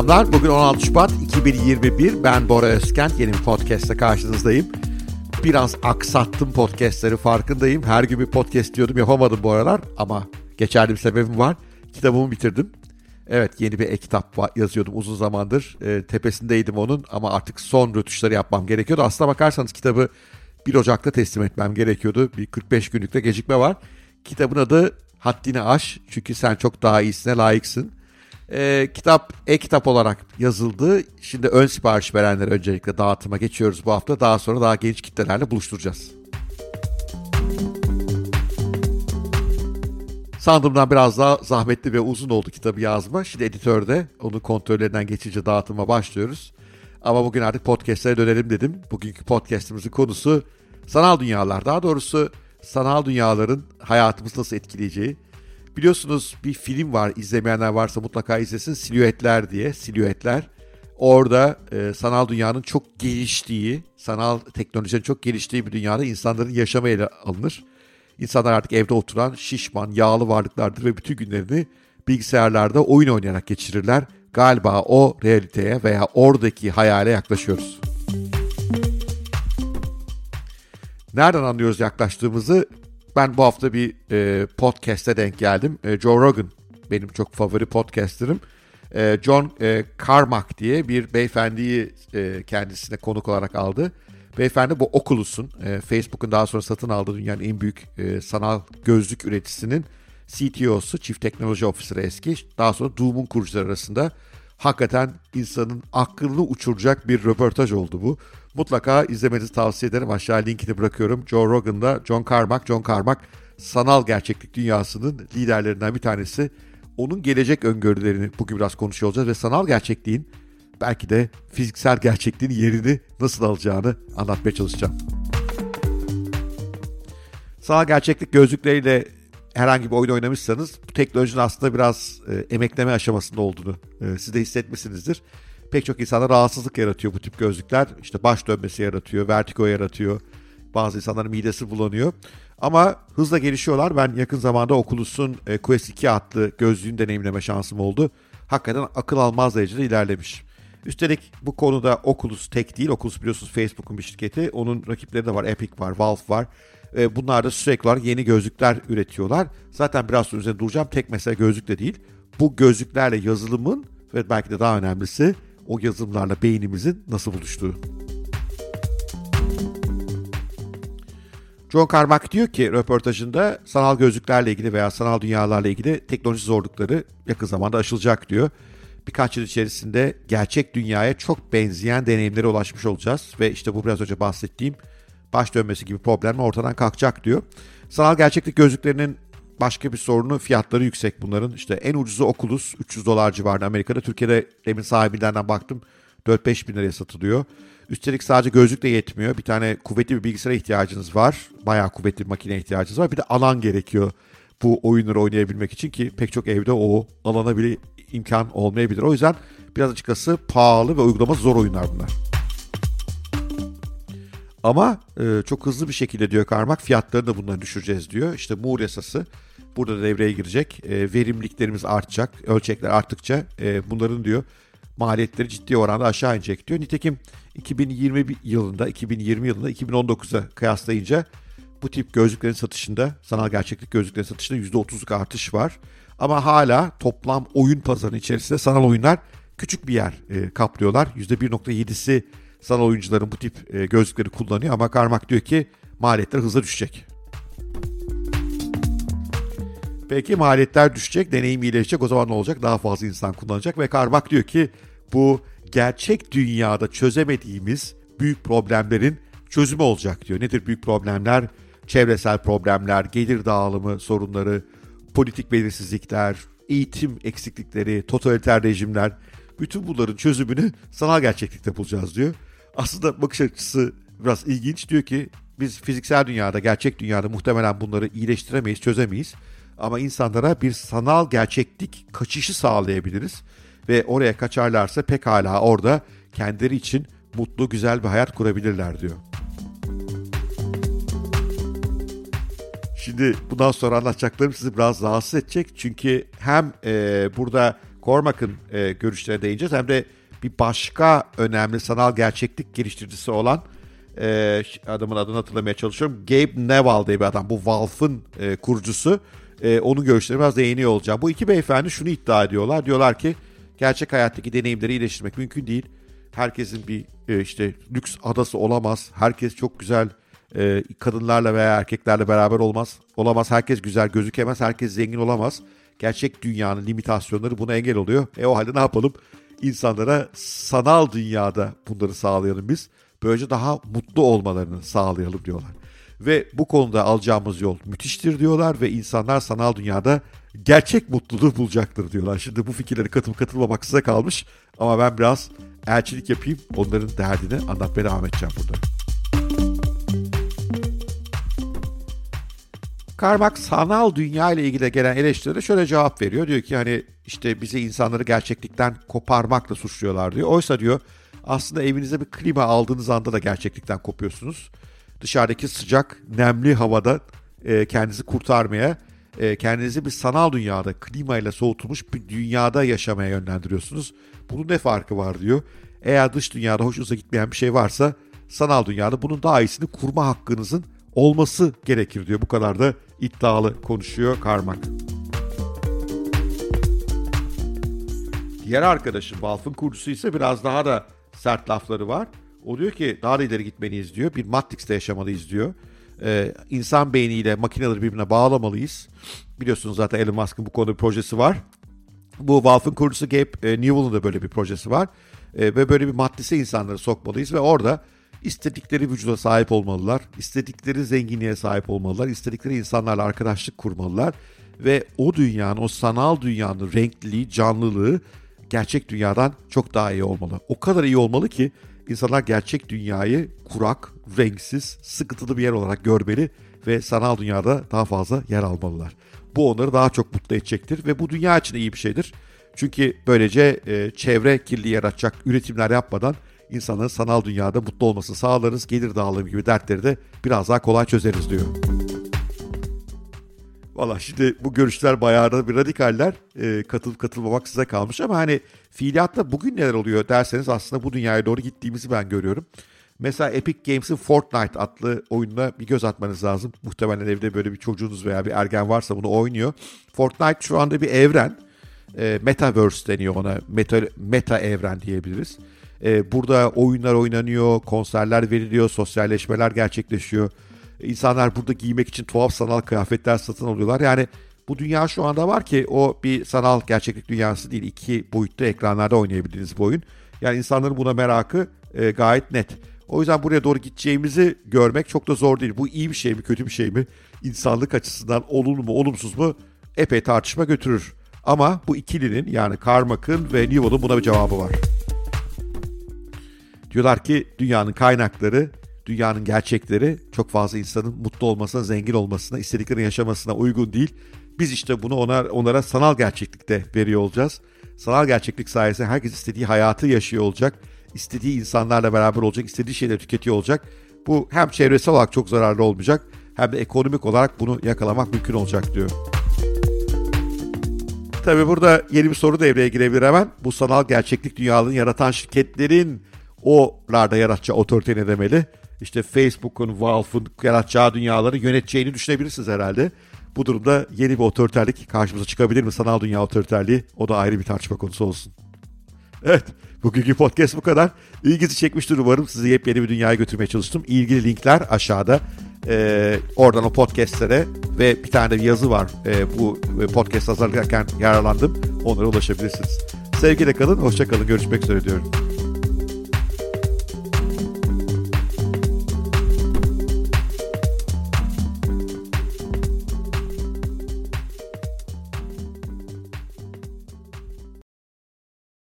Selamlar. Bugün 16 Şubat 2021. Ben Bora Özkent. Yeni bir podcast'te karşınızdayım. Biraz aksattım podcast'leri farkındayım. Her gün bir podcast diyordum yapamadım bu aralar. Ama geçerli bir sebebim var. Kitabımı bitirdim. Evet yeni bir e-kitap yazıyordum uzun zamandır. E, tepesindeydim onun ama artık son rötuşları yapmam gerekiyordu. Aslına bakarsanız kitabı 1 Ocak'ta teslim etmem gerekiyordu. Bir 45 günlükte gecikme var. Kitabın adı Haddini Aş. Çünkü sen çok daha iyisine layıksın. E, kitap e-kitap olarak yazıldı. Şimdi ön sipariş verenlere öncelikle dağıtıma geçiyoruz bu hafta. Daha sonra daha genç kitlelerle buluşturacağız. Sandığımdan biraz daha zahmetli ve uzun oldu kitabı yazma. Şimdi editörde onun kontrollerinden geçince dağıtıma başlıyoruz. Ama bugün artık podcastlere dönelim dedim. Bugünkü podcastimizin konusu sanal dünyalar. Daha doğrusu sanal dünyaların hayatımızı nasıl etkileyeceği. Biliyorsunuz bir film var izlemeyenler varsa mutlaka izlesin Silüetler diye Silüetler. Orada e, sanal dünyanın çok geliştiği, sanal teknolojinin çok geliştiği bir dünyada insanların yaşamı ele alınır. İnsanlar artık evde oturan şişman, yağlı varlıklardır ve bütün günlerini bilgisayarlarda oyun oynayarak geçirirler. Galiba o realiteye veya oradaki hayale yaklaşıyoruz. Nereden anlıyoruz yaklaştığımızı? Ben bu hafta bir e, podcast'e denk geldim. E, Joe Rogan benim çok favori podcaster'ım. E, John e, Carmack diye bir beyefendiyi e, kendisine konuk olarak aldı. Beyefendi bu Oculus'un, e, Facebook'un daha sonra satın aldığı dünyanın en büyük e, sanal gözlük üreticisinin CTO'su, Chief Technology Officer eski. Daha sonra Doom'un kurucuları arasında hakikaten insanın aklını uçuracak bir röportaj oldu bu. Mutlaka izlemenizi tavsiye ederim. Aşağı linkini bırakıyorum. Joe Rogan'da John Carmack. John Carmack sanal gerçeklik dünyasının liderlerinden bir tanesi. Onun gelecek öngörülerini bugün biraz konuşuyor olacağız ve sanal gerçekliğin belki de fiziksel gerçekliğin yerini nasıl alacağını anlatmaya çalışacağım. Sanal gerçeklik gözlükleriyle herhangi bir oyun oynamışsanız bu teknolojinin aslında biraz e, emekleme aşamasında olduğunu e, siz de hissetmişsinizdir. Pek çok insana rahatsızlık yaratıyor bu tip gözlükler. İşte baş dönmesi yaratıyor, vertigo yaratıyor. Bazı insanların midesi bulanıyor. Ama hızla gelişiyorlar. Ben yakın zamanda Oculus'un e, Quest 2 adlı gözlüğünü deneyimleme şansım oldu. Hakikaten akıl almaz derecede ilerlemiş. Üstelik bu konuda Oculus tek değil. Oculus biliyorsunuz Facebook'un bir şirketi. Onun rakipleri de var. Epic var, Valve var. E, bunlar da sürekli olarak yeni gözlükler üretiyorlar. Zaten biraz sonra üzerine duracağım. Tek mesele gözlük de değil. Bu gözlüklerle yazılımın ve belki de daha önemlisi o yazılımlarla beynimizin nasıl buluştuğu. John Carmack diyor ki röportajında sanal gözlüklerle ilgili veya sanal dünyalarla ilgili teknoloji zorlukları yakın zamanda aşılacak diyor. Birkaç yıl içerisinde gerçek dünyaya çok benzeyen deneyimlere ulaşmış olacağız ve işte bu biraz önce bahsettiğim baş dönmesi gibi problemler ortadan kalkacak diyor. Sanal gerçeklik gözlüklerinin başka bir sorunu fiyatları yüksek bunların. İşte en ucuzu Oculus 300 dolar civarında Amerika'da. Türkiye'de demin sahibinden baktım 4-5 bin liraya satılıyor. Üstelik sadece gözlük de yetmiyor. Bir tane kuvvetli bir bilgisayara ihtiyacınız var. Bayağı kuvvetli bir makine ihtiyacınız var. Bir de alan gerekiyor bu oyunları oynayabilmek için ki pek çok evde o alana bile imkan olmayabilir. O yüzden biraz açıkçası pahalı ve uygulaması zor oyunlar bunlar. Ama e, çok hızlı bir şekilde diyor Karmak fiyatlarını da bundan düşüreceğiz diyor. İşte Moore yasası burada da devreye girecek. E, verimliliklerimiz artacak. Ölçekler arttıkça e, bunların diyor maliyetleri ciddi oranda aşağı inecek diyor. Nitekim 2020 yılında, 2020 yılında 2019'a kıyaslayınca bu tip gözlüklerin satışında, sanal gerçeklik gözlüklerin satışında %30'luk artış var. Ama hala toplam oyun pazarının içerisinde sanal oyunlar küçük bir yer e, kaplıyorlar. %1.7'si sanal oyuncuların bu tip e, gözlükleri kullanıyor ama Karmak diyor ki maliyetler hızla düşecek. Peki maliyetler düşecek, deneyim iyileşecek. O zaman ne olacak? Daha fazla insan kullanacak ve Karmak diyor ki bu gerçek dünyada çözemediğimiz büyük problemlerin çözümü olacak diyor. Nedir büyük problemler? Çevresel problemler, gelir dağılımı sorunları, politik belirsizlikler, eğitim eksiklikleri, totaliter rejimler. Bütün bunların çözümünü sanal gerçeklikte bulacağız diyor. Aslında bakış açısı biraz ilginç. Diyor ki biz fiziksel dünyada, gerçek dünyada muhtemelen bunları iyileştiremeyiz, çözemeyiz. Ama insanlara bir sanal gerçeklik kaçışı sağlayabiliriz. Ve oraya kaçarlarsa pekala orada kendileri için mutlu, güzel bir hayat kurabilirler diyor. Şimdi bundan sonra anlatacaklarım sizi biraz rahatsız edecek. Çünkü hem e, burada Cormac'ın e, görüşlerine değineceğiz. Hem de bir başka önemli sanal gerçeklik geliştiricisi olan e, adamın adını hatırlamaya çalışıyorum. Gabe Neval diye bir adam. Bu Valve'ın e, kurucusu. E, onun görüşlerine biraz değiniyor olacağım. Bu iki beyefendi şunu iddia ediyorlar. Diyorlar ki gerçek hayattaki deneyimleri iyileştirmek mümkün değil. Herkesin bir e, işte lüks adası olamaz. Herkes çok güzel e, kadınlarla veya erkeklerle beraber olmaz. Olamaz. Herkes güzel gözükemez. Herkes zengin olamaz. Gerçek dünyanın limitasyonları buna engel oluyor. E o halde ne yapalım? İnsanlara sanal dünyada bunları sağlayalım biz. Böylece daha mutlu olmalarını sağlayalım diyorlar. Ve bu konuda alacağımız yol müthiştir diyorlar ve insanlar sanal dünyada gerçek mutluluğu bulacaktır diyorlar. Şimdi bu fikirleri katılıp katılmamak size kalmış ama ben biraz elçilik yapayım onların derdini anlatmaya devam edeceğim burada. Karmak sanal dünya ile ilgili gelen eleştirilere şöyle cevap veriyor. Diyor ki hani işte bizi insanları gerçeklikten koparmakla suçluyorlar diyor. Oysa diyor aslında evinize bir klima aldığınız anda da gerçeklikten kopuyorsunuz. Dışarıdaki sıcak, nemli havada e, kendinizi kurtarmaya, e, kendinizi bir sanal dünyada, klima ile soğutulmuş bir dünyada yaşamaya yönlendiriyorsunuz. Bunun ne farkı var diyor. Eğer dış dünyada hoşunuza gitmeyen bir şey varsa sanal dünyada bunun daha iyisini kurma hakkınızın olması gerekir diyor. Bu kadar da iddialı konuşuyor Karmak. Diğer arkadaşım Valve'ın kurucusu ise biraz daha da sert lafları var. O diyor ki daha da ileri gitmeliyiz diyor. Bir Matrix'te yaşamalıyız diyor. Ee, insan beyniyle makineleri birbirine bağlamalıyız. Biliyorsunuz zaten Elon Musk'ın bu konuda bir projesi var. Bu Valve'ın kurucusu Gabe e, Newell'ın da böyle bir projesi var. E, ve böyle bir matrise insanları sokmalıyız ve orada istedikleri vücuda sahip olmalılar. istedikleri zenginliğe sahip olmalılar. istedikleri insanlarla arkadaşlık kurmalılar. Ve o dünyanın, o sanal dünyanın renkliliği, canlılığı gerçek dünyadan çok daha iyi olmalı. O kadar iyi olmalı ki insanlar gerçek dünyayı kurak, renksiz, sıkıntılı bir yer olarak görmeli ve sanal dünyada daha fazla yer almalılar. Bu onları daha çok mutlu edecektir ve bu dünya için iyi bir şeydir. Çünkü böylece e, çevre kirliliği yaratacak üretimler yapmadan insanların sanal dünyada mutlu olmasını sağlarız. Gelir dağılımı gibi dertleri de biraz daha kolay çözeriz diyor. Valla şimdi bu görüşler bayağı bir radikaller. E, katılıp katılmamak size kalmış ama hani fiiliyatta bugün neler oluyor derseniz aslında bu dünyaya doğru gittiğimizi ben görüyorum. Mesela Epic Games'in Fortnite adlı oyununa bir göz atmanız lazım. Muhtemelen evde böyle bir çocuğunuz veya bir ergen varsa bunu oynuyor. Fortnite şu anda bir evren. E, Metaverse deniyor ona. Meta, meta evren diyebiliriz. E, burada oyunlar oynanıyor, konserler veriliyor, sosyalleşmeler gerçekleşiyor. İnsanlar burada giymek için tuhaf sanal kıyafetler satın alıyorlar. Yani bu dünya şu anda var ki o bir sanal gerçeklik dünyası değil. iki boyutlu ekranlarda oynayabildiğiniz bu oyun. Yani insanların buna merakı e, gayet net. O yüzden buraya doğru gideceğimizi görmek çok da zor değil. Bu iyi bir şey mi, kötü bir şey mi? İnsanlık açısından olumlu mu, olumsuz mu? Epey tartışma götürür. Ama bu ikilinin yani Carmack'ın ve Newell'ın buna bir cevabı var. Diyorlar ki dünyanın kaynakları, dünyanın gerçekleri çok fazla insanın mutlu olmasına, zengin olmasına, istediklerini yaşamasına uygun değil. Biz işte bunu ona, onlara sanal gerçeklikte veriyor olacağız. Sanal gerçeklik sayesinde herkes istediği hayatı yaşıyor olacak. istediği insanlarla beraber olacak, istediği şeyleri tüketiyor olacak. Bu hem çevresel olarak çok zararlı olmayacak hem de ekonomik olarak bunu yakalamak mümkün olacak diyor. Tabi burada yeni bir soru devreye girebilir hemen. Bu sanal gerçeklik dünyalarını yaratan şirketlerin O'larda yaratacağı otorite ne demeli? İşte Facebook'un, Valve'ın yaratacağı dünyaları yöneteceğini düşünebilirsiniz herhalde. Bu durumda yeni bir otoriterlik karşımıza çıkabilir mi? Sanal dünya otoriterliği. O da ayrı bir tartışma konusu olsun. Evet, bugünkü podcast bu kadar. İlginizi çekmiştir umarım. Sizi yepyeni bir dünyaya götürmeye çalıştım. İlgili linkler aşağıda. Ee, oradan o podcastlere ve bir tane de bir yazı var. Ee, bu podcast hazırlarken yararlandım. Onlara ulaşabilirsiniz. Sevgiyle kalın, hoşça kalın. Görüşmek üzere diyorum.